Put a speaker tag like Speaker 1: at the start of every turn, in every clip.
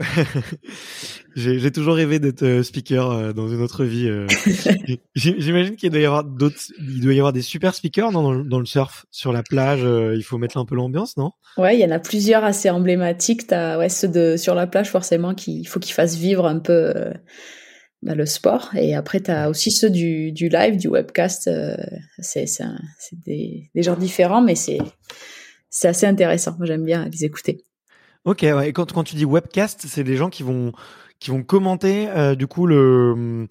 Speaker 1: J'ai toujours rêvé d'être euh, speaker euh, dans une autre vie. euh. J'imagine qu'il doit y avoir d'autres, il doit y avoir des super speakers dans, le, dans le surf, sur la plage. il faut mettre un peu l'ambiance, non?
Speaker 2: Ouais, il y en a plusieurs assez emblématiques. T'as ouais, ceux de sur la plage forcément qu'il faut qu'ils fassent vivre un peu euh, bah, le sport. Et après t'as aussi ceux du, du live, du webcast. euh, c'est des, des genres différents, mais c'est c'est assez intéressant. J'aime bien les écouter.
Speaker 1: Ok, ouais. Et quand, quand tu dis webcast, c'est des gens qui vont qui vont commenter euh, du coup le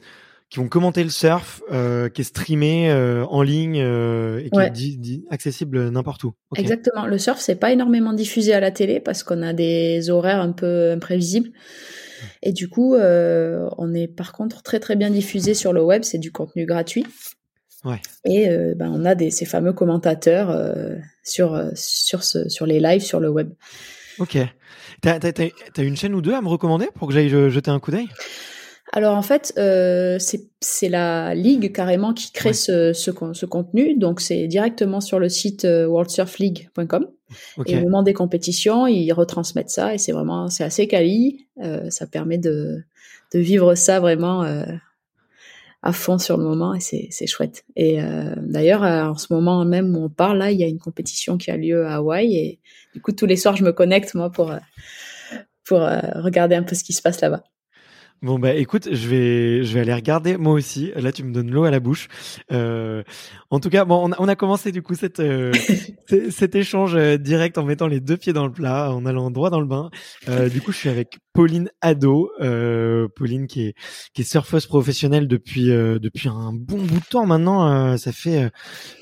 Speaker 1: qui vont commenter le surf euh, qui est streamé euh, en ligne et qui
Speaker 2: Ouais.
Speaker 1: est di- di- accessible n'importe où.
Speaker 2: Exactement. Le surf c'est pas énormément diffusé à la télé parce qu'on a des horaires un peu imprévisibles. Et du coup, on est par contre très très bien diffusé sur le web. C'est du contenu gratuit.
Speaker 1: Ouais.
Speaker 2: Et ben, on a des, ces fameux commentateurs sur, sur, ce, sur les lives sur le web.
Speaker 1: Ok. T'as t'as une chaîne ou deux à me recommander pour que j'aille jeter un coup d'œil?
Speaker 2: Alors en fait, euh, c'est la ligue carrément qui crée
Speaker 1: Ouais.
Speaker 2: ce, ce, con- ce contenu. Donc c'est directement sur le site euh, worldsurfleague.com. Et au moment des compétitions, ils retransmettent ça et c'est vraiment c'est assez quali. Euh, ça permet de, de vivre ça vraiment euh, à fond sur le moment et c'est chouette. Et d'ailleurs, en ce moment même où on parle, là, il y a une compétition qui a lieu à Hawaï et du coup tous les soirs je me connecte moi pour euh, pour euh, regarder un peu ce qui se passe là-bas.
Speaker 1: Bon bah écoute, je vais je vais aller regarder moi aussi. Là tu me donnes l'eau à la bouche. Euh, en tout cas, bon, on a, on a commencé du coup cette euh, cet échange euh, direct en mettant les deux pieds dans le plat, en allant droit dans le bain. Euh, du coup, je suis avec Pauline Ado, euh, Pauline qui est qui est surfeuse professionnelle depuis euh, depuis un bon bout de temps maintenant. Euh, ça fait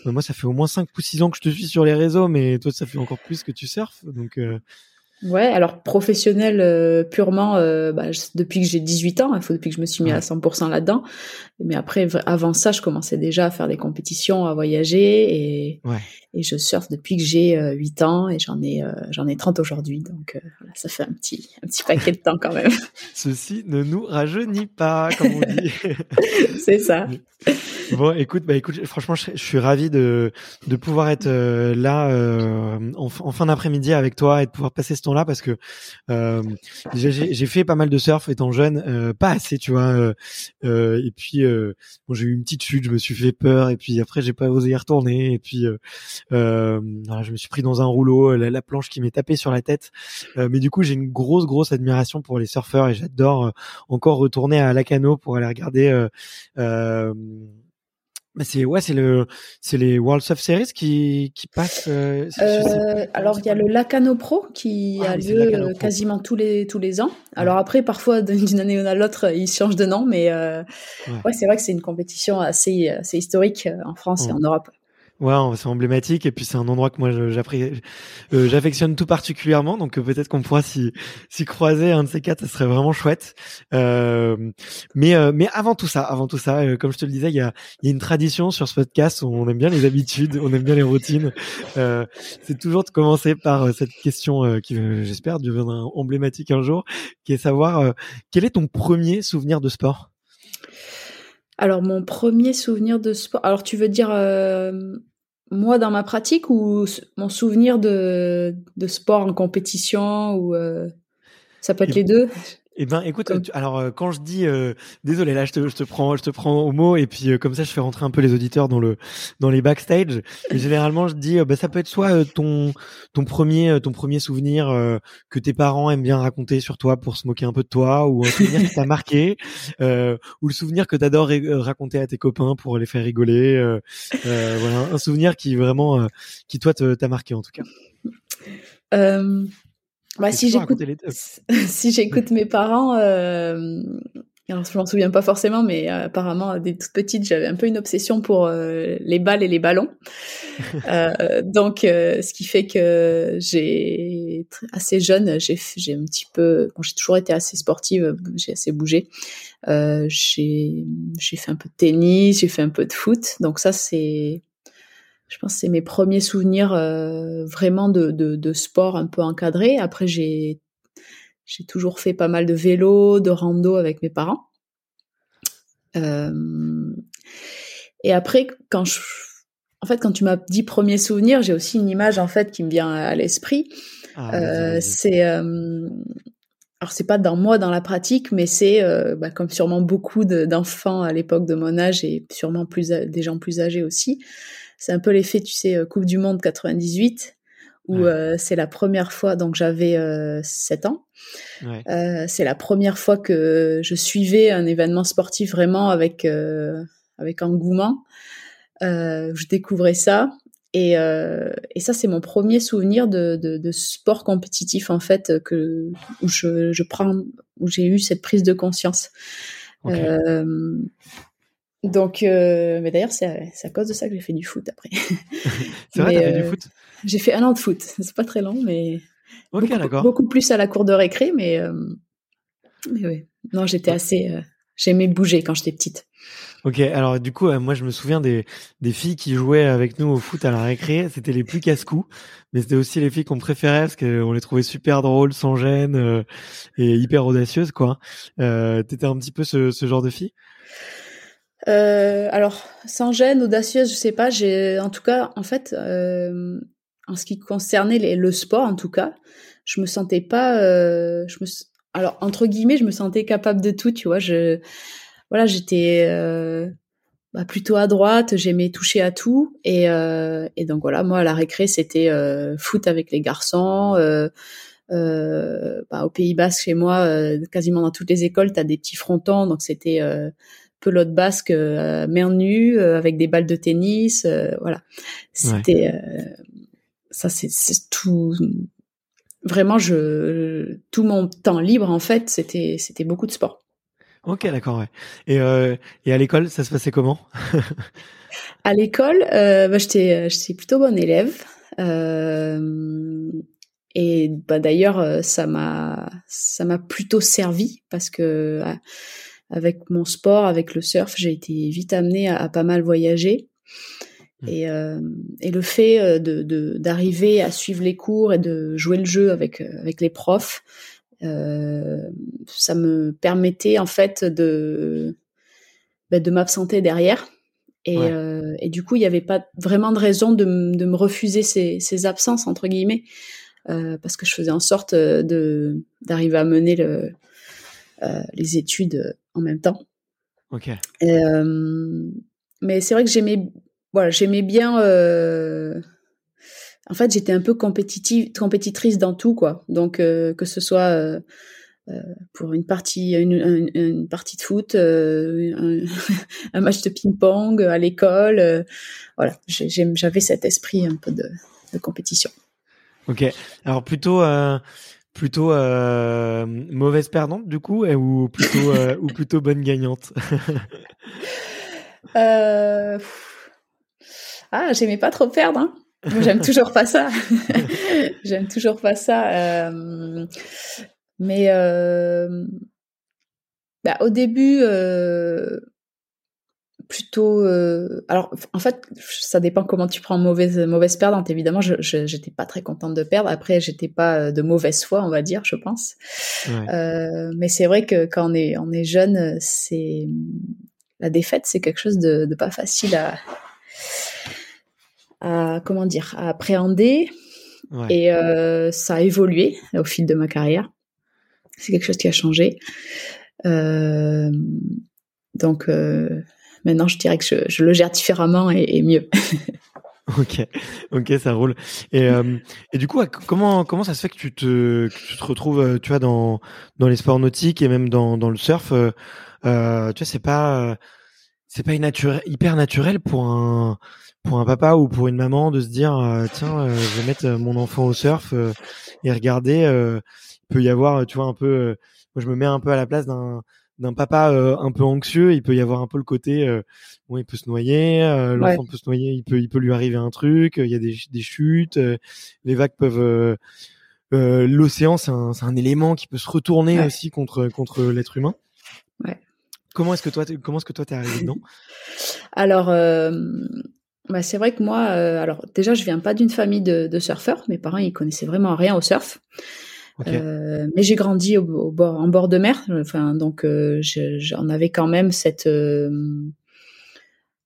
Speaker 1: euh, moi ça fait au moins 5 ou 6 ans que je te suis sur les réseaux, mais toi ça fait encore plus que tu surfes. Donc euh,
Speaker 2: Ouais, alors professionnel euh, purement euh, bah, je- depuis que j'ai 18 ans, il faut depuis que je me suis mis à
Speaker 1: Ouais.
Speaker 2: 100% là-dedans. Mais après, avant ça, je commençais déjà à faire des compétitions, à voyager et,
Speaker 1: Ouais.
Speaker 2: et je surfe depuis que j'ai euh, 8 ans et j'en ai euh, j'en ai 30 aujourd'hui. Donc euh, voilà, ça fait un petit un petit paquet de temps quand même.
Speaker 1: ceci ne nous rajeunit pas, comme on dit.
Speaker 2: C'est ça.
Speaker 1: bon, écoute, bah écoute, franchement, je, suis ravi de de pouvoir être euh, là euh, en, fin d'après-midi avec toi et de pouvoir passer ce temps-là parce que euh, j'ai fait pas mal de surf étant jeune, euh, pas assez, tu vois. et puis bon, j'ai eu une petite chute, je me suis fait peur et puis après j'ai pas osé y retourner et puis voilà, je me suis pris dans un rouleau, la, la planche qui m'est tapée sur la tête. mais du coup, j'ai une grosse grosse admiration pour les surfeurs et j'adore encore retourner à Lacano pour aller regarder euh, mais c'est ouais, c'est le c'est les World Surf Series qui qui passent. Euh,
Speaker 2: euh, alors il y a le Lacano Pro qui ah a lieu quasiment tous les tous les ans. Alors après parfois d'une année à l'autre il change de nom, mais ouais, c'est vrai que c'est une compétition assez assez historique en France et en Europe.
Speaker 1: Ouais, c'est emblématique et puis c'est un endroit que moi euh, j'affectionne tout particulièrement, donc euh, peut-être qu'on pourra s'y croiser un de ces quatre, ça serait vraiment chouette. Euh, mais euh, mais avant tout ça, avant tout ça, comme je te le disais, il y a, y a une tradition sur ce podcast où on aime bien les habitudes, on aime bien les routines. c'est toujours de commencer par cette question qui, j'espère, deviendra emblématique un jour, qui est savoir quel est ton premier souvenir de sport?
Speaker 2: Alors mon premier souvenir de sport. Alors tu veux dire moi dans ma pratique ou mon souvenir de, de sport en compétition ou euh, ça peut être les deux?
Speaker 1: Eh ben, écoute, alors euh, quand je dis, euh, désolé, là, je te, je te prends, je te prends au mot, et puis euh, comme ça, je fais rentrer un peu les auditeurs dans le, dans les backstage. Et généralement, je dis, bah, ça peut être soit ton, ton premier, ton premier souvenir que tes parents aiment bien raconter sur toi pour se moquer un peu de toi, ou un souvenir qui t'a marqué, ou le souvenir que t'adores raconter à tes copains pour les faire rigoler. voilà, un souvenir qui vraiment, qui toi t'a marqué en tout cas.
Speaker 2: Bah, si j'écoute, si j'écoute mes parents, euh, alors je m'en souviens pas forcément, mais euh, apparemment, dès toute petite, j'avais un peu une obsession pour euh, les balles et les ballons. euh, donc, ce qui fait que j'ai assez jeune, j'ai j'ai un petit peu, bon, j'ai toujours été assez sportive, j'ai assez bougé. j'ai j'ai fait un peu de tennis, j'ai fait un peu de foot, donc ça c'est je pense que c'est mes premiers souvenirs euh, vraiment de, de, de, sport un peu encadré. Après, j'ai j'ai toujours fait pas mal de vélo, de rando avec mes parents. Euh, et après, quand je, en fait, quand tu m'as dit premier souvenir, j'ai aussi une image en fait qui me vient à l'esprit. Ah, euh, c'est euh, alors c'est pas dans moi dans la pratique, mais c'est euh, bah, comme sûrement beaucoup d'enfants à l'époque de mon âge et sûrement plus des gens plus âgés aussi. C'est un peu l'effet, tu sais, euh, Coupe du Monde 98, où euh, c'est la première fois, donc j'avais 7 euh, ans. Ouais. c'est la première fois que je suivais un événement sportif vraiment avec avec engouement. je découvrais ça et, et ça c'est mon premier souvenir de, de, de, sport compétitif en fait que où je, je prends où j'ai eu cette prise de conscience. Okay. Donc, euh, mais d'ailleurs, c'est à, cause de ça que j'ai fait du foot après.
Speaker 1: c'est vrai, t'as fait du euh, foot?
Speaker 2: J'ai fait un an de foot. C'est pas très long, mais beaucoup, beaucoup, plus à la cour de récré, mais euh, mais. Non, j'étais assez. J'aimais bouger quand j'étais petite.
Speaker 1: Ok, alors du coup, moi je me souviens des, des filles qui jouaient avec nous au foot à la récré. C'était les plus casse-cou, mais c'était aussi les filles qu'on préférait parce qu'on les trouvait super drôles, sans gêne et hyper audacieuses, quoi. Euh, T'étais un petit peu ce, ce genre de fille?
Speaker 2: Euh, alors, sans gêne, audacieuse, je sais pas. J'ai, en tout cas, en fait, euh, en ce qui concernait le sport, en tout cas, je me sentais pas. Euh, je me, alors entre guillemets, je me sentais capable de tout. Tu vois, je, voilà, j'étais euh, bah, plutôt à droite. J'aimais toucher à tout, et, euh, et donc voilà, moi à la récré, c'était euh, foot avec les garçons. Bah, au Pays Basque, chez moi, quasiment dans toutes les écoles, tu as des petits frontons, donc c'était pelote basque euh, main nue euh, avec des balles de tennis euh, voilà. C'était ça c'est tout vraiment je tout mon temps libre en fait c'était c'était beaucoup de sport.
Speaker 1: Ok d'accord ouais. Et et à l'école ça se passait comment?
Speaker 2: À l'école bah, j'étais j'étais plutôt bonne élève et bah d'ailleurs ça m'a ça m'a plutôt servi parce que avec mon sport, avec le surf, j'ai été vite amenée à, pas mal voyager. Mmh. Et, euh, et, le fait euh, de d'arriver à suivre les cours et de jouer le jeu avec euh, avec les profs, euh, ça me permettait en fait de bah, de m'absenter derrière Et, euh, et du coup, il n'y avait pas vraiment de raison de, de me refuser ces, ces, absences, entre guillemets, parce que je faisais en sorte de d'arriver à mener le, les études en même temps.
Speaker 1: Ok.
Speaker 2: Euh, mais c'est vrai que j'aimais voilà, j'aimais bien. Euh, en fait, j'étais un peu compétitive, compétitrice dans tout, quoi. Donc, euh, que ce soit euh, euh pour une partie, une, une, une partie de foot, euh, un, un, match de ping-pong à l'école, voilà, j'avais cet esprit un peu de, de, compétition.
Speaker 1: Ok. Alors plutôt. Plutôt mauvaise perdante du coup ou plutôt ou plutôt bonne gagnante?
Speaker 2: euh, ah, j'aimais pas trop perdre. Hein. J'aime toujours pas ça. J'aime toujours pas ça. Euh... Mais euh... bah, au début, euh... plutôt. Euh, alors, en fait, ça dépend comment tu prends mauvaise mauvaise perdante. Évidemment, je j'étais pas très contente de perdre. Après, j'étais pas euh, de mauvaise foi, on va dire, je pense. Ouais. Euh, mais c'est vrai que quand on est on est jeune, c'est la défaite, c'est quelque chose de, de pas facile à à comment dire à appréhender ouais. et euh, ça a évolué au fil de ma carrière. C'est quelque chose qui a changé. Donc maintenant, je dirais que je, le gère différemment et, mieux.
Speaker 1: ok, ok, ça roule. Et, euh, et du coup, comment comment ça se fait que tu te tu te retrouves, tu vois, dans dans les sports nautiques et même dans dans le surf, euh, tu vois, c'est pas c'est pas hyper naturel pour un pour un papa ou pour une maman de se dire euh, tiens euh, je vais mettre euh, mon enfant au surf et regarder il peut y avoir tu vois un peu moi je me mets un peu à la place d'un d'un papa un peu anxieux il peut y avoir un peu le côté bon il peut se noyer l'enfant ouais. peut se noyer il peut il peut lui arriver un truc il y a des, des chutes les vagues peuvent l'océan c'est un, un élément qui peut se retourner
Speaker 2: ouais.
Speaker 1: aussi contre contre l'être humain
Speaker 2: ouais
Speaker 1: comment est-ce que toi comment est-ce que toi t'es arrivé dedans?
Speaker 2: Alors bah, c'est vrai que moi, euh, alors déjà, je viens pas d'une famille de, de, surfeurs. Mes parents, ils connaissaient vraiment rien au surf. Euh, mais j'ai grandi au, au, bord, en bord de mer. Enfin, donc euh, j'en avais quand même cette euh,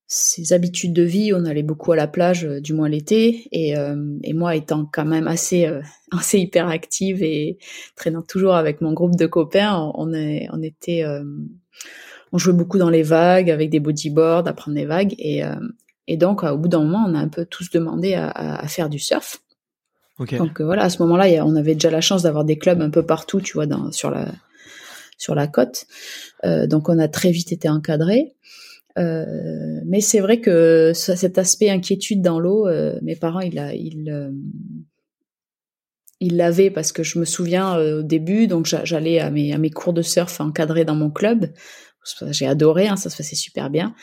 Speaker 2: ces habitudes de vie. On allait beaucoup à la plage, euh, du moins l'été. Et, euh, et, moi, étant quand même assez assez hyperactive et traînant toujours avec mon groupe de copains, on, est, on était on jouait beaucoup dans les vagues avec des bodyboards, à prendre des vagues et et donc, au bout d'un moment, on a un peu tous demandé à, à faire du surf.
Speaker 1: Okay.
Speaker 2: Donc voilà, à ce moment-là, on avait déjà la chance d'avoir des clubs un peu partout, tu vois, dans, sur la sur la côte. Euh, donc on a très vite été encadré. Euh, mais c'est vrai que ça, cet aspect inquiétude dans l'eau, euh, mes parents, la, ils euh, parce que je me souviens euh, au début, donc j'allais à mes à mes cours de surf encadrés dans mon club. J'ai adoré, hein, ça se passait super bien.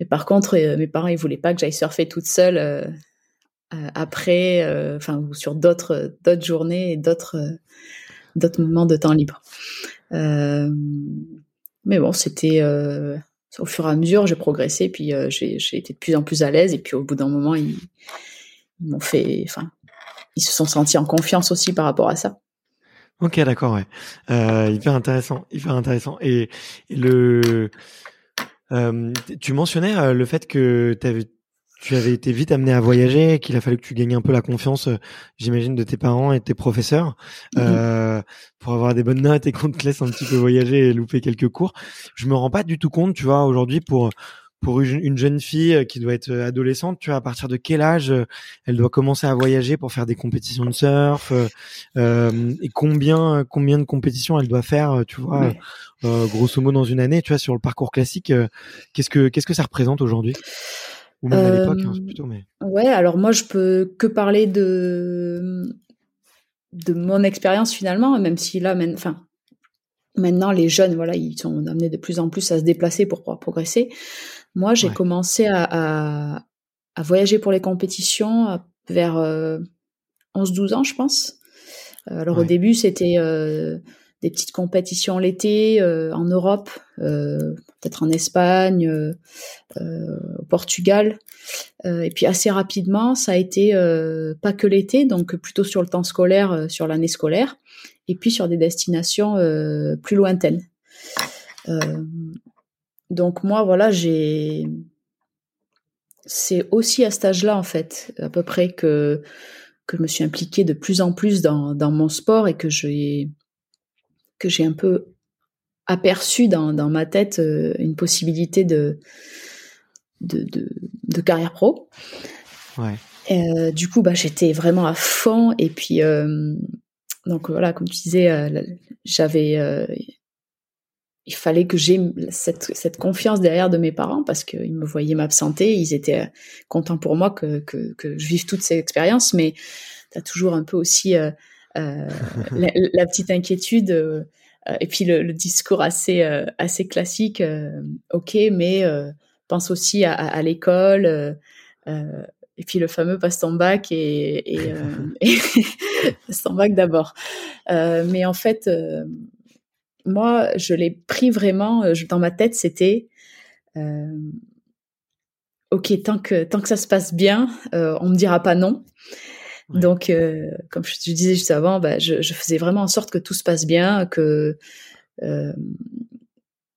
Speaker 2: Mais par contre, euh, mes parents, ils voulaient pas que j'aille surfer toute seule euh, euh après, euh, enfin, sur d'autres d'autres journées et d'autres d'autres moments de temps libre. mais bon, c'était au fur et à mesure, j'ai progressé, puis j'ai été de plus en plus à l'aise, et puis au bout d'un moment, ils, m'ont fait, enfin, ils se sont sentis en confiance aussi par rapport à ça.
Speaker 1: Ok, d'accord, ouais. Euh, hyper intéressant, hyper intéressant. Et, le, euh, tu mentionnais euh, le fait que avais, tu avais été vite amené à voyager, qu'il a fallu que tu gagnes un peu la confiance, euh, j'imagine, de tes parents et de tes professeurs mmh. pour avoir des bonnes notes et qu'on te laisse un petit peu voyager et louper quelques cours. Je me rends pas du tout compte, tu vois, aujourd'hui pour pour une jeune fille qui doit être adolescente, tu vois, à partir de quel âge elle doit commencer à voyager pour faire des compétitions de surf euh, et combien combien de compétitions elle doit faire, tu vois, ouais. euh, grosso modo dans une année, tu vois, sur le parcours classique, qu'est-ce que qu'est-ce que ça représente aujourd'hui? Ou même à l'époque hein, plutôt, mais
Speaker 2: ouais, alors moi je peux que parler de de mon expérience finalement, même si là, enfin maintenant les jeunes, voilà, ils sont amenés de plus en plus à se déplacer pour pouvoir progresser. Moi, j'ai ouais. commencé à, à, à, voyager pour les compétitions vers euh, 11-12 ans, je pense. Alors ouais. au début, c'était euh, des petites compétitions l'été euh, en Europe, euh, peut-être en Espagne, euh, au Portugal. et puis assez rapidement, ça a été pas que l'été, donc plutôt sur le temps scolaire, sur l'année scolaire, et puis sur des destinations plus lointaines. Donc moi, voilà, j'ai c'est aussi à cet âge-là, en fait, à peu près que, je me suis impliquée de plus en plus dans mon sport et que j'ai, que j'ai un peu aperçu dans, dans ma tête euh, une possibilité de, de, de, de carrière pro.
Speaker 1: Ouais.
Speaker 2: Euh, du coup, bah, j'étais vraiment à fond. Et puis, euh, donc voilà, comme tu disais, j'avais, il fallait que j'ai cette, cette confiance derrière de mes parents parce qu'ils me voyaient m'absenter. Ils étaient contents pour moi que, que, que je vive toutes ces expériences, mais tu as toujours un peu aussi la, la, petite inquiétude. et puis le, le, discours assez assez classique. ok, mais pense aussi à, à l'école. Euh, et puis le fameux passe ton bac et, et, euh, et passe ton bac d'abord. Euh, mais en fait, euh, moi, je l'ai pris vraiment euh, dans ma tête. C'était euh, ok tant que tant que ça se passe bien, on me dira pas non. Donc, comme je disais juste avant, bah, je, faisais vraiment en sorte que tout se passe bien, que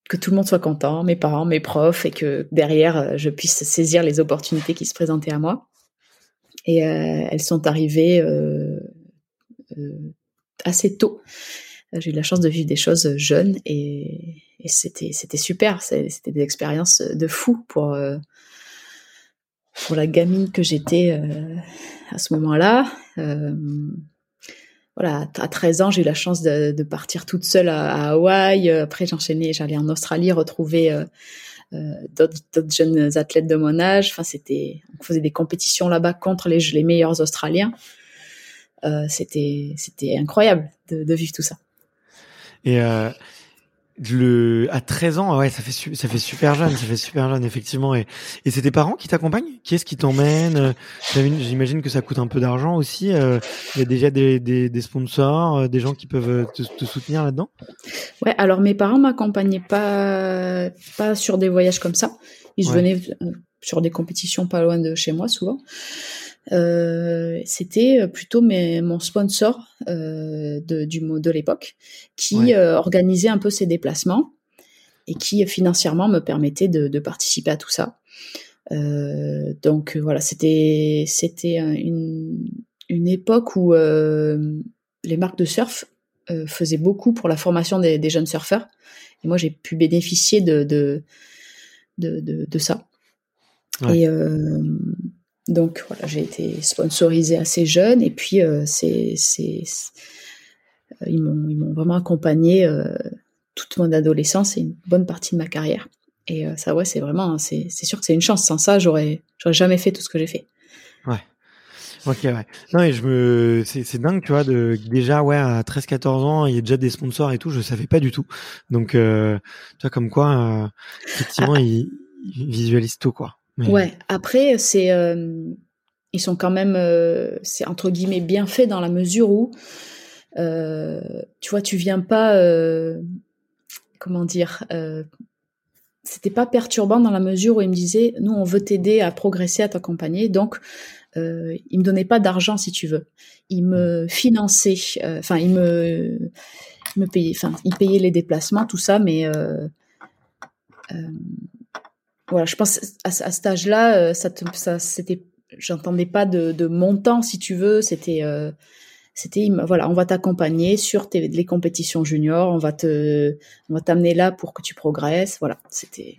Speaker 2: que tout le monde soit content, mes parents, mes profs, et que derrière, je puisse saisir les opportunités qui se présentaient à moi. Et euh, elles sont arrivées euh, euh, assez tôt. J'ai eu la chance de vivre des choses jeunes et, et c'était c'était super. C'était des expériences de fou pour pour la gamine que j'étais à ce moment-là voilà, à 13 ans, j'ai eu la chance de, partir toute seule à, Hawaï. Après, j'enchaînais, j'allais en Australie retrouver euh, euh, d'autres jeunes athlètes de mon âge. Enfin, c'était, on faisait des compétitions là-bas contre les, meilleurs Australiens. Euh, c'était, c'était incroyable de, vivre tout ça.
Speaker 1: Et euh, le à 13 ans ouais ça fait ça fait super jeune ça fait super jeune effectivement. Et et c'est tes parents qui t'accompagnent? Qui est-ce qui t'emmène? J'imagine que ça coûte un peu d'argent aussi il y a déjà des, des, des sponsors des gens qui peuvent te, te soutenir là-dedans?
Speaker 2: Ouais alors mes parents m'accompagnaient pas pas sur des voyages comme ça. Ils ouais. venaient sur des compétitions pas loin de chez moi souvent euh, c'était plutôt mes, mon sponsor euh, de, du, de l'époque qui ouais. euh, organisait un peu ces déplacements et qui financièrement me permettait de, de participer à tout ça. Euh, donc voilà, c'était c'était une, une époque où euh, les marques de surf faisaient beaucoup pour la formation des, des jeunes surfeurs et moi j'ai pu bénéficier de de, de, de, de ça. Ouais. Et donc voilà, j'ai été sponsorisée assez jeune et puis euh, c'est, c'est, euh, ils m'ont vraiment accompagnée euh, toute mon adolescence et une bonne partie de ma carrière. Et ça ouais, c'est vraiment c'est c'est sûr que c'est une chance. Sans ça, j'aurais j'aurais jamais fait tout ce que j'ai fait.
Speaker 1: Ouais. Ok, ouais. Non, et je me, c'est, c'est dingue, tu vois, de, déjà, ouais, à 13, 14 ans, il y a déjà des sponsors et tout, je savais pas du tout. Donc, euh, tu vois, comme quoi, euh, effectivement, ah. ils, ils visualisent tout, quoi.
Speaker 2: Mais... Ouais. Après, c'est euh, ils sont quand même, euh, c'est entre guillemets bien fait dans la mesure où, euh, tu vois, tu viens pas, comment dire, c'était pas perturbant dans la mesure où ils me disaient, nous, on veut t'aider à progresser, à t'accompagner, donc euh, ils me donnaient pas d'argent si tu veux, ils me finançaient, enfin, ils me, ils me payaient, enfin, ils payaient les déplacements, tout ça, mais voilà, je pense à, à cet âge-là, ça, ça c'était, j'entendais pas de, de, montant si tu veux. C'était, euh, c'était, voilà, on va t'accompagner sur tes, les compétitions juniors, on va te, on va t'amener là pour que tu progresses. Voilà, c'était,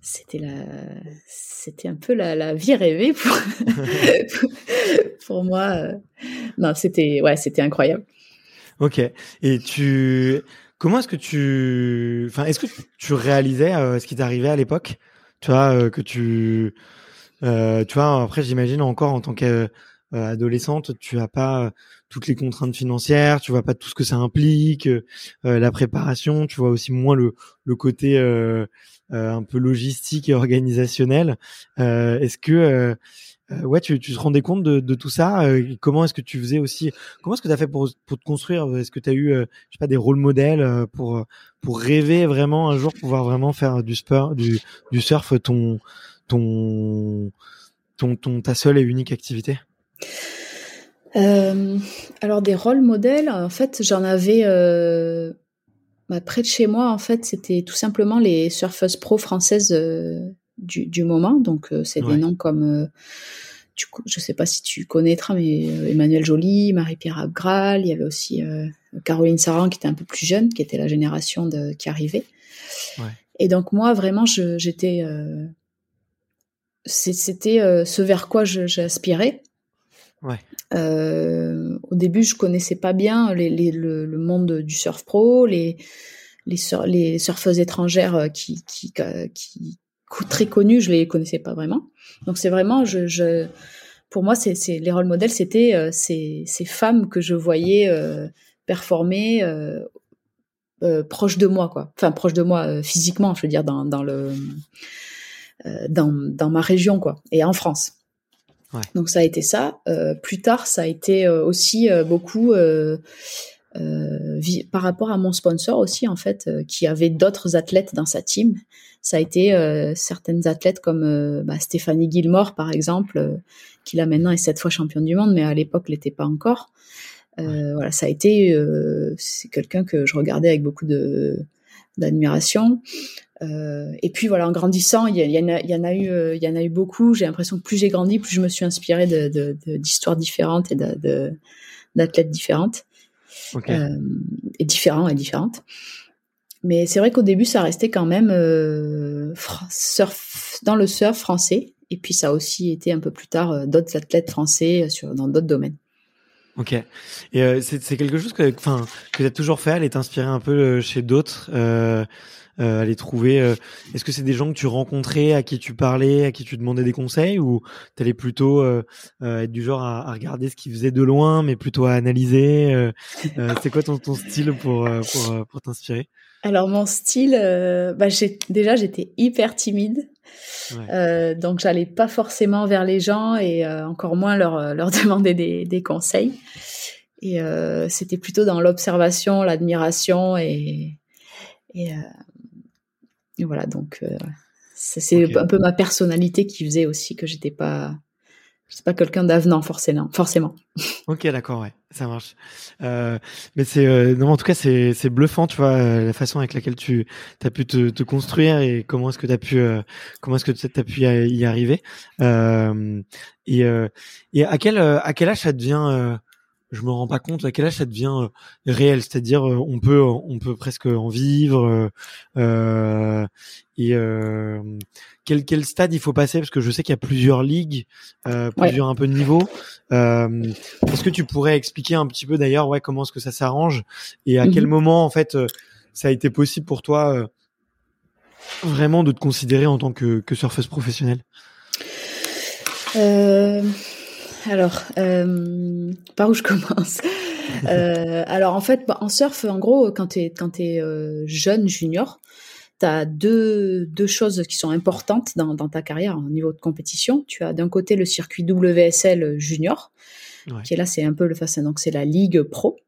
Speaker 2: c'était la, c'était un peu la, la vie rêvée pour, pour moi. Non, c'était, ouais, c'était incroyable.
Speaker 1: Ok. Et tu, Comment est-ce que tu, enfin, est-ce que tu réalisais euh, ce qui t'arrivait à l'époque, tu vois, euh, que tu, euh, tu vois, après j'imagine encore en tant qu'adolescente, tu as pas toutes les contraintes financières, tu vois pas tout ce que ça implique, la préparation, tu vois aussi moins le le côté un peu logistique et organisationnel. est-ce que euh, ouais, tu, tu te rendais compte de, de tout ça euh, Comment est-ce que tu faisais aussi Comment est-ce que tu as fait pour, pour te construire Est-ce que tu as eu, euh, je sais pas, des rôles modèles euh, pour pour rêver vraiment un jour pouvoir vraiment faire du sport, du, du surf ton ton ton, ton ta seule et unique activité?
Speaker 2: Alors des rôles modèles, en fait, j'en avais bah, près de chez moi. En fait, c'était tout simplement les surfeuses pro françaises du, du moment. Donc c'est des noms comme tu, je sais pas si tu connaîtras, mais Emmanuel Joly, Marie-Pierre Abgral, il y avait aussi Caroline Saran qui était un peu plus jeune, qui était la génération de, qui arrivait. Et donc moi vraiment j'étais c'était ce vers quoi j'aspirais.
Speaker 1: Ouais.
Speaker 2: Euh, au début, je connaissais pas bien les, les, le, le, monde du surf pro, les les, sur, les surfeuses étrangères euh, qui qui, qui très connues, je les connaissais pas vraiment. Donc c'est vraiment, je, je pour moi, c'est les rôles modèles, c'était euh, ces, ces femmes que je voyais euh, performer euh, euh, proche de moi, quoi. Enfin, proche de moi euh, physiquement, je veux dire, dans, dans le dans, dans ma région, quoi, et en France.
Speaker 1: Ouais.
Speaker 2: Donc ça a été ça. Euh, plus tard, ça a été euh, aussi euh, beaucoup euh, par rapport à mon sponsor aussi en fait, qui avait d'autres athlètes dans sa team. Ça a été certaines athlètes comme bah, Stéphanie Gilmore par exemple, qui là maintenant est sept fois championne du monde, mais à l'époque l'était pas encore. Ouais. Voilà, ça a été c'est quelqu'un que je regardais avec beaucoup de d'admiration. Euh, et puis voilà, en grandissant, il y, y, y, en a eu, euh, il y en a eu beaucoup. J'ai l'impression que plus j'ai grandi, plus je me suis inspirée de, de, de, d'histoires différentes et de, d'athlètes différentes
Speaker 1: okay.
Speaker 2: euh, et différents et différentes. Mais c'est vrai qu'au début, ça restait quand même euh, surf, dans le surf français. Et puis ça a aussi été un peu plus tard euh, d'autres athlètes français sur, dans d'autres domaines.
Speaker 1: Ok. Et euh, c'est, quelque chose que, enfin, que tu as toujours fait, aller t'inspirer un peu chez d'autres. Euh, euh, aller trouver euh, Est-ce que c'est des gens que tu rencontrais, à qui tu parlais, à qui tu demandais des conseils, ou t'allais plutôt euh, être du genre à, à, regarder ce qu'ils faisaient de loin, mais plutôt à analyser C'est quoi ton, ton style pour pour, pour t'inspirer?
Speaker 2: Alors mon style, bah, j'ai, déjà j'étais hyper timide. Ouais. Euh, donc j'allais pas forcément vers les gens et euh, encore moins leur leur demander des, des conseils. Et euh, c'était plutôt dans l'observation, l'admiration et et, et voilà donc c'est okay. un peu ma personnalité qui faisait aussi que j'étais pas c'est pas quelqu'un d'avenant forcément forcément.
Speaker 1: Ok d'accord ouais ça marche. Euh, mais c'est euh, non en tout cas c'est c'est bluffant tu vois euh, la façon avec laquelle tu as pu te, te construire et comment est-ce que tu as pu euh, comment est-ce que tu as pu y arriver. Et et à quel à quel âge ça devient je me rends pas compte à quel âge ça devient euh, réel, c'est-à-dire euh, on peut on peut presque en vivre euh, et quel quel stade il faut passer? Parce que je sais qu'il y a plusieurs ligues, plusieurs ouais. un peu de niveau. Est-ce que tu pourrais expliquer un petit peu d'ailleurs ouais comment est-ce que ça s'arrange et à mm -hmm. quel moment en fait ça a été possible pour toi vraiment de te considérer en tant que, que surfeuse professionnelle?
Speaker 2: Euh, alors, euh, par où je commence? Euh, Alors, en fait, bah, en surf, en gros, quand tu es, quand es, euh, jeune, junior, tu as deux, deux choses qui sont importantes dans, dans ta carrière au niveau de compétition. Tu as d'un côté le circuit WSL junior, ouais. qui est là, c'est un peu le face, donc c'est la Ligue Pro.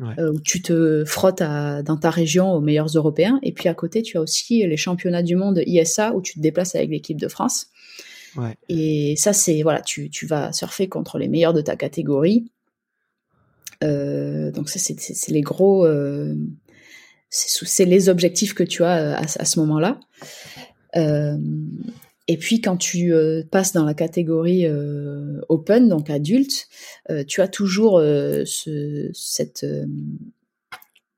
Speaker 2: Ouais. Euh, où tu te frottes à, dans ta région aux meilleurs Européens. Et puis à côté, tu as aussi les championnats du monde ISA où tu te déplaces avec l'équipe de France. Et ça, c'est voilà, tu, tu vas surfer contre les meilleurs de ta catégorie. Euh, donc ça, c'est, les gros, euh, c'est, les objectifs que tu as à, à ce moment-là. Euh, et puis quand tu euh, passes dans la catégorie euh, open, donc adulte, euh, tu as toujours ce, cette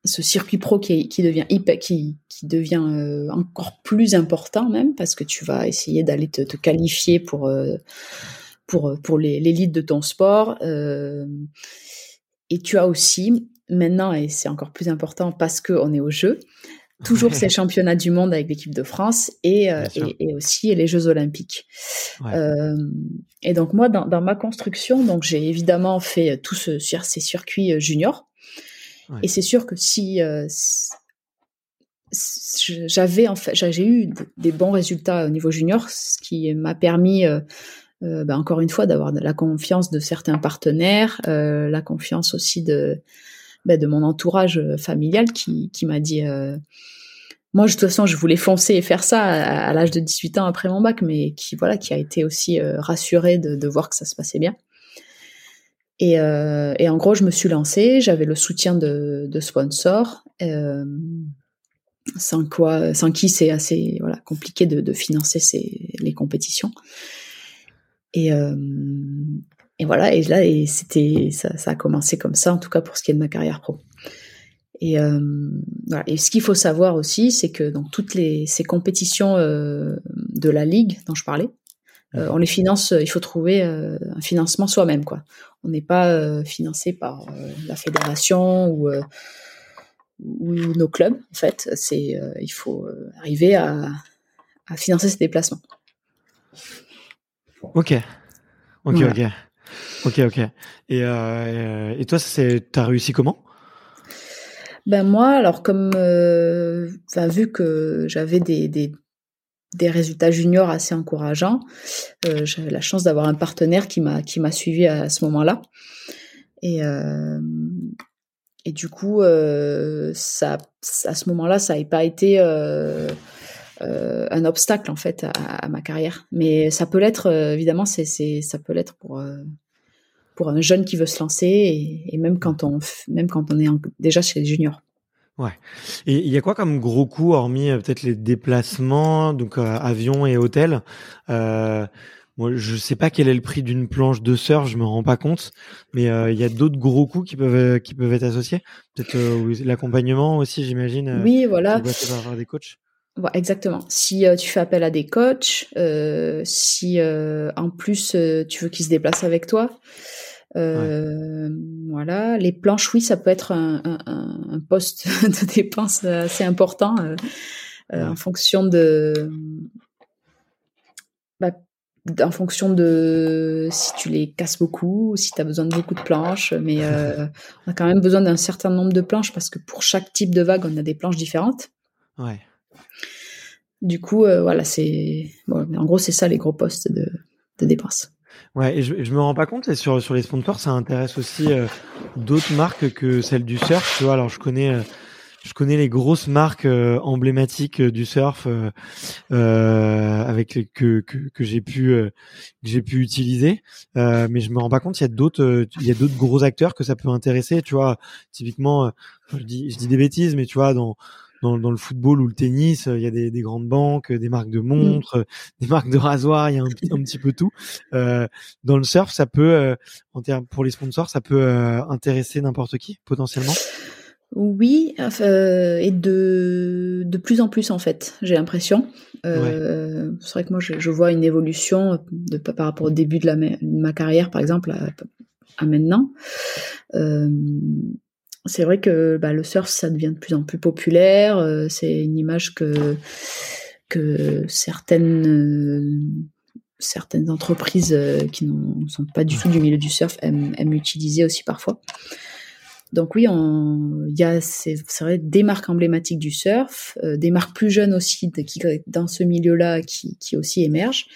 Speaker 2: ce circuit pro qui, qui devient hyper, qui, qui devient euh, encore plus important même parce que tu vas essayer d'aller te, te, qualifier pour euh, pour pour l'élite de ton sport euh, et tu as aussi maintenant et c'est encore plus important parce que on est au jeu toujours ces championnats du monde avec l'équipe de France et, et, et, aussi les Jeux olympiques. Ouais. et donc moi dans, dans ma construction donc j'ai évidemment fait tout ce ces circuits juniors Ouais. Et c'est sûr que si euh, j'avais en fait, j'ai eu des bons résultats au niveau junior, ce qui m'a permis, euh, euh, ben encore une fois, d'avoir la confiance de certains partenaires, la confiance aussi de ben de mon entourage familial qui, qui m'a dit. Moi, de toute façon, je voulais foncer et faire ça à, à l'âge de 18 ans après mon bac, mais qui voilà, qui a été aussi rassuré de, de voir que ça se passait bien. Et, euh, et, en gros, je me suis lancée, j'avais le soutien de, de sponsors. Euh, sans quoi, sans qui c'est assez voilà compliqué de, de financer ces, les compétitions. Et, euh, et voilà, et là, et c'était, ça, ça, a commencé comme ça, en tout cas pour ce qui est de ma carrière pro. Et, euh, voilà. et ce qu'il faut savoir aussi, c'est que dans toutes les, ces compétitions euh, de la ligue dont je parlais, euh, on les finance, il faut trouver euh, un financement soi-même. quoi. On n'est pas euh, financé par la fédération ou, ou, nos clubs. En fait, c'est il faut arriver à, à financer ces déplacements.
Speaker 1: Ok. Ok, ok. Ok, ok. Et, euh, et toi, t'as réussi comment?
Speaker 2: Ben moi, alors comme, euh, vu que j'avais des, des, des, résultats juniors assez encourageants, euh, j'avais la chance d'avoir un partenaire qui m'a qui m'a suivi à ce moment-là. Et euh, et du coup, euh, ça, à ce moment-là, ça n'avait pas été euh, euh, un obstacle en fait à, ma carrière. Mais ça peut l'être évidemment, c'est ça peut l'être pour pour un jeune qui veut se lancer et, même quand on même quand on est déjà chez les juniors.
Speaker 1: Ouais. Et il y a quoi comme gros coûts hormis peut-être les déplacements, donc avion et hôtel? Euh, Moi, je sais pas quel est le prix d'une planche de surf, je me rends pas compte, mais il y a d'autres gros coûts qui peuvent qui peuvent être associés? Peut-être l'accompagnement aussi, j'imagine.
Speaker 2: Oui, voilà.
Speaker 1: Par des coachs?
Speaker 2: Exactement. Si euh, tu fais appel à des coachs, euh, si euh, en plus tu veux qu'ils se déplacent avec toi, voilà. Les planches, oui, ça peut être un, un, un poste de dépense assez important en fonction de. Bah, en fonction de si tu les casses beaucoup, ou si tu as besoin de beaucoup de planches, mais on a quand même besoin d'un certain nombre de planches parce que pour chaque type de vague, on a des planches différentes.
Speaker 1: Ouais.
Speaker 2: Du coup, euh, voilà, c'est en gros c'est ça les gros postes de, de dépenses.
Speaker 1: Ouais, et je, je me rends pas compte, et sur, sur les sponsors, ça intéresse aussi euh, d'autres marques que celles du surf. Tu vois, alors je connais, euh, je connais les grosses marques emblématiques du surf avec les, que, que, que j'ai pu que j'ai pu utiliser, mais je me rends pas compte. Il y a d'autres, il y a d'autres gros acteurs que ça peut intéresser. Tu vois, typiquement, je dis, je dis des bêtises, mais tu vois, dans dans, le football ou le tennis, euh, il y a des, grandes banques, des marques de montres, mm. des marques de rasoirs, il y a un, petit peu tout. Euh, dans le surf, ça peut, euh, en termes pour les sponsors, ça peut intéresser n'importe qui potentiellement?
Speaker 2: Oui, et de de plus en plus en fait, j'ai l'impression. C'est vrai que moi, je, vois une évolution de, par rapport au début de, la, ma carrière, par exemple, à, à maintenant c'est vrai que bah, le surf, ça devient de plus en plus populaire. Euh, c'est une image que que certaines euh, certaines entreprises euh, qui ne sont pas du tout du milieu du surf aiment, utiliser aussi parfois. Donc oui, il y a c'est des marques emblématiques du surf, des marques plus jeunes aussi qui dans ce milieu-là qui, aussi émergent.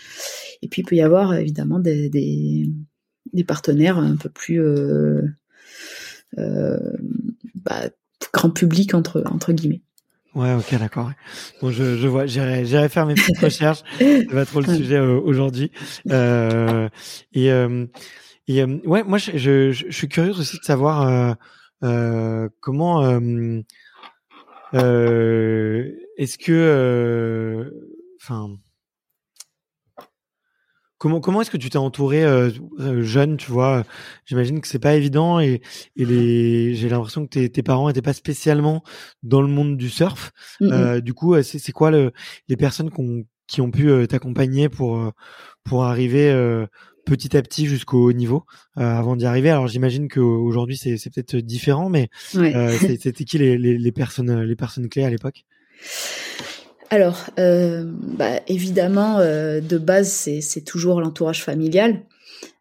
Speaker 2: Et puis il peut y avoir évidemment des, des, partenaires un peu plus bah, grand public entre entre guillemets.
Speaker 1: Ouais, ok, d'accord. Bon, je, je vois, j'irai faire mes petites recherches. C'est pas trop le sujet euh, aujourd'hui. Euh, et euh, et euh, ouais, moi, je, je, je, suis curieux aussi de savoir comment. Est-ce que, enfin Comment comment est-ce que tu t'es entouré euh, euh, jeune, tu vois? J'imagine que c'est pas évident et, et les j'ai l'impression que tes, tes parents étaient pas spécialement dans le monde du surf. Euh, du coup, c'est c'est quoi le, les personnes qui qui ont pu t'accompagner pour pour arriver petit à petit jusqu'au haut niveau avant d'y arriver? Alors j'imagine qu'aujourd'hui c'est c'est peut-être différent, mais c'était qui les, les, les personnes les personnes clés à l'époque?
Speaker 2: Alors, euh, bah, évidemment, euh, de base, c'est toujours l'entourage familial.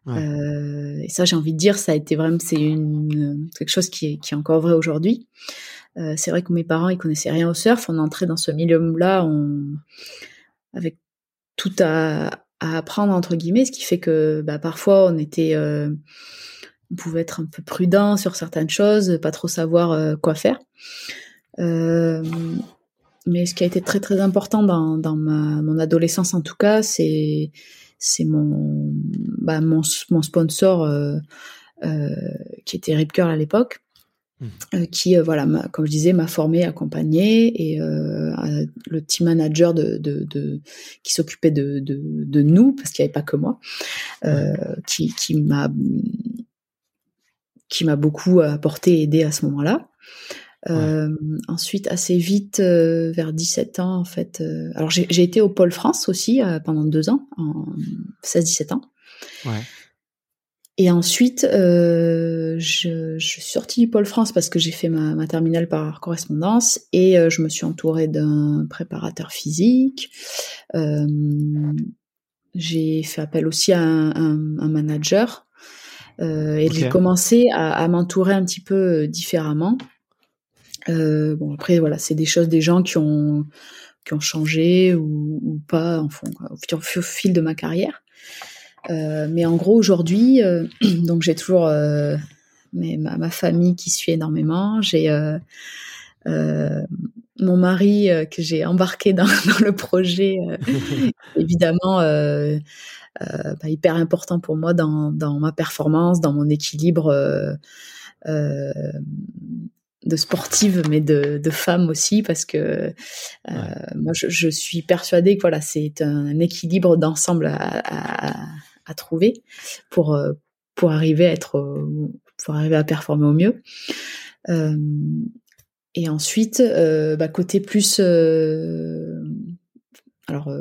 Speaker 2: Euh, et ça, j'ai envie de dire, ça a été vraiment, c'est une quelque chose qui est, qui est encore vrai aujourd'hui. c'est vrai que mes parents, ils connaissaient rien au surf. On est entré dans ce milieu-là, on... avec tout à, à, apprendre entre guillemets, ce qui fait que bah, parfois on était, on pouvait être un peu prudent sur certaines choses, pas trop savoir quoi faire. Euh, mais ce qui a été très très important dans, dans ma, mon adolescence en tout cas, c'est c'est mon, bah, mon, mon sponsor euh, euh, qui était Rip Curl à l'époque. mmh. qui, voilà, comme je disais, m'a formé, accompagné, et le team manager de, de, de qui s'occupait de, de, de, nous, parce qu'il n'y avait pas que moi, qui, qui m'a qui m'a beaucoup apporté, aidé à ce moment-là. Euh, ensuite, assez vite, euh, vers 17 ans, en fait. Euh, alors, j'ai été au Pôle France aussi pendant deux ans, en 16-17 ans. Ouais. Et ensuite, je, je, suis sortie du Pôle France parce que j'ai fait ma, ma, terminale par correspondance et je me suis entourée d'un préparateur physique. j'ai fait appel aussi à un, un, un manager et j'ai commencé à, à m'entourer un petit peu différemment. Euh, bon après voilà, c'est des choses des gens qui ont changé ou, pas au, fil de ma carrière. Euh, mais en gros aujourd'hui, euh, donc j'ai toujours ma, famille qui suit énormément. J'ai mon mari que j'ai embarqué dans, le projet, évidemment bah, hyper important pour moi dans, ma performance, dans mon équilibre de sportive, mais de, de femme aussi, parce que euh, moi, je, je, suis persuadée que voilà, c'est un équilibre d'ensemble à, à, à, trouver pour euh, pour arriver à être pour arriver à performer au mieux. Euh, et ensuite, euh, bah, côté plus, euh, alors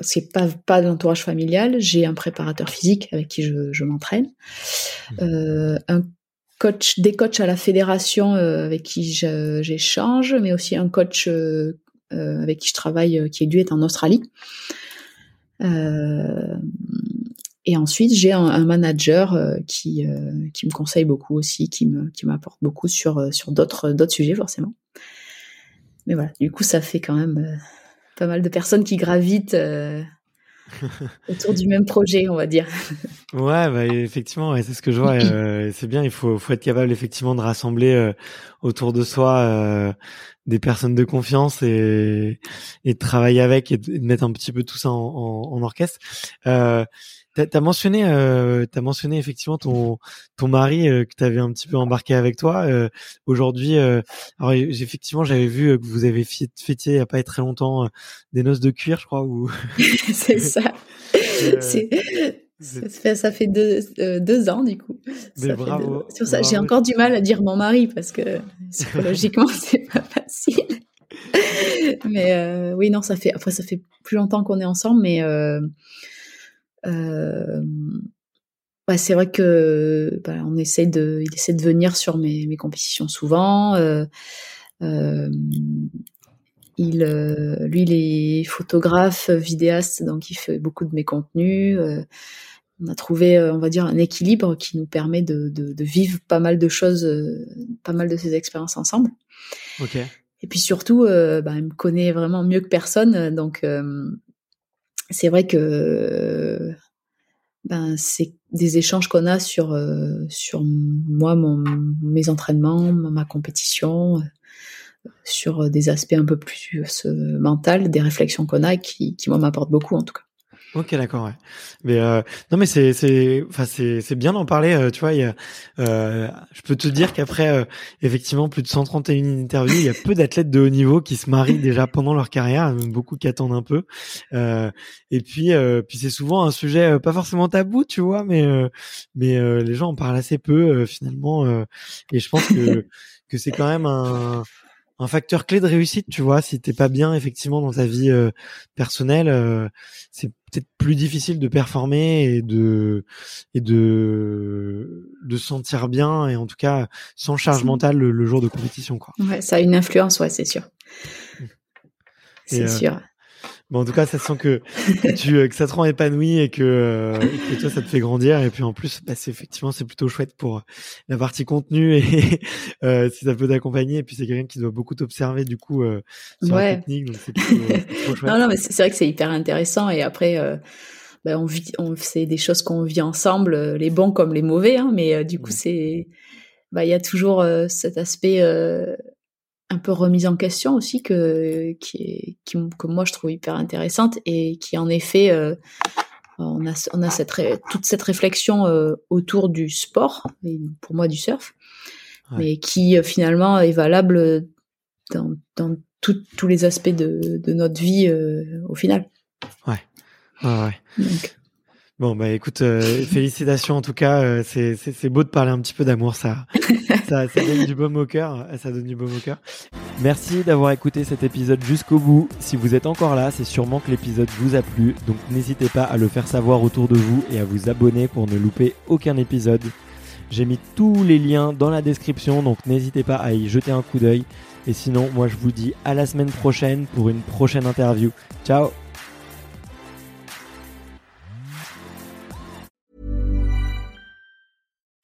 Speaker 2: c'est pas pas de l'entourage familial, j'ai un préparateur physique avec qui je, je m'entraîne, mmh. un coach, des coachs à la fédération euh, avec qui j'échange, mais aussi un coach euh, euh, avec qui je travaille, qui est en Australie. et ensuite, j'ai un, manager qui me conseille beaucoup aussi, qui m'apporte beaucoup sur d'autres sujets forcément. Mais voilà, du coup, ça fait quand même pas mal de personnes qui gravitent autour du même projet, on va dire.
Speaker 1: Ouais, bah, effectivement, c'est ce que je vois. Euh, c'est bien, il faut, faut être capable effectivement de rassembler euh, autour de soi euh, des personnes de confiance et, et de travailler avec et de, mettre un petit peu tout ça en, en, en orchestre. Euh, T'as as mentionné, euh, as mentionné effectivement ton ton mari euh, que tu avais un petit peu embarqué avec toi. Euh, Aujourd'hui, euh, alors effectivement, j'avais vu que vous avez fêté il y a pas très longtemps des noces de cuir, je crois. Ou
Speaker 2: c'est ça. ça fait, ça fait deux, deux ans du coup.
Speaker 1: Mais bravo.
Speaker 2: Sur ça, j'ai encore du mal à dire mon mari parce que psychologiquement c'est pas facile. mais oui, non, ça fait. Après, ça fait plus longtemps qu'on est ensemble, mais euh, bah, c'est vrai que bah, on essaie de, il essaie de venir sur mes, mes compétitions souvent. Euh, euh, il, euh, lui, il est photographe, vidéaste, donc il fait beaucoup de mes contenus. Euh, on a trouvé, on va dire, un équilibre qui nous permet de, de, de vivre pas mal de choses, pas mal de ces expériences ensemble. Et puis surtout, bah, il me connaît vraiment mieux que personne, donc c'est vrai que ben c'est des échanges qu'on a sur euh, sur moi mes entraînements ma compétition euh, sur des aspects un peu plus euh, mental des réflexions qu'on a qui qui moi m'apportent beaucoup en tout cas
Speaker 1: Ok, d'accord. Ouais. Mais euh, non, mais c'est c'est enfin c'est c'est bien d'en parler. Euh, tu vois, y a, euh, je peux te dire qu'après euh, effectivement plus de 131 interviews, il y a peu d'athlètes de haut niveau qui se marient déjà pendant leur carrière, beaucoup qui attendent un peu. et puis puis c'est souvent un sujet pas forcément tabou, tu vois, mais mais les gens en parlent assez peu finalement. et je pense que que c'est quand même un un facteur clé de réussite, tu vois. Si t'es pas bien effectivement dans ta vie euh, personnelle, euh, c'est peut-être plus difficile de performer et de et de de sentir bien et en tout cas sans charge mentale le, jour de compétition, quoi.
Speaker 2: Ouais, ça a une influence, ouais, c'est sûr. Mmh. C'est euh, sûr.
Speaker 1: Bon, en tout cas, ça sent que, tu, euh, que ça te rend épanoui et que, euh, que toi, ça te fait grandir. Et puis en plus, bah, c'est effectivement, c'est plutôt chouette pour la partie contenu et euh, si ça peut t'accompagner. Et puis c'est quelqu'un qui doit beaucoup t'observer du coup euh, sur la technique. Donc c'est chouette.
Speaker 2: Non, non, mais c'est vrai que c'est hyper intéressant. Et après, euh, bah, on vit, on c'est des choses qu'on vit ensemble, les bons comme les mauvais. Hein, mais du coup, c'est, bah, il y a toujours cet aspect un peu remise en question aussi que qui, est, qui que moi je trouve hyper intéressante et qui en effet euh, on a on a cette toute cette réflexion euh, autour du sport et pour moi du surf mais qui finalement est valable dans, dans tous les aspects de, de notre vie au final.
Speaker 1: Ouais. ouais. Donc, Bon bah écoute, euh, félicitations en tout cas, euh, c'est c'est beau de parler un petit peu d'amour, ça, ça ça donne du baume au cœur, ça donne du baume au cœur. Merci d'avoir écouté cet épisode jusqu'au bout. Si vous êtes encore là, c'est sûrement que l'épisode vous a plu, donc n'hésitez pas à le faire savoir autour de vous et à vous abonner pour ne louper aucun épisode. J'ai mis tous les liens dans la description, donc n'hésitez pas à y jeter un coup d'œil. Et sinon, moi je vous dis à la semaine prochaine pour une prochaine interview. Ciao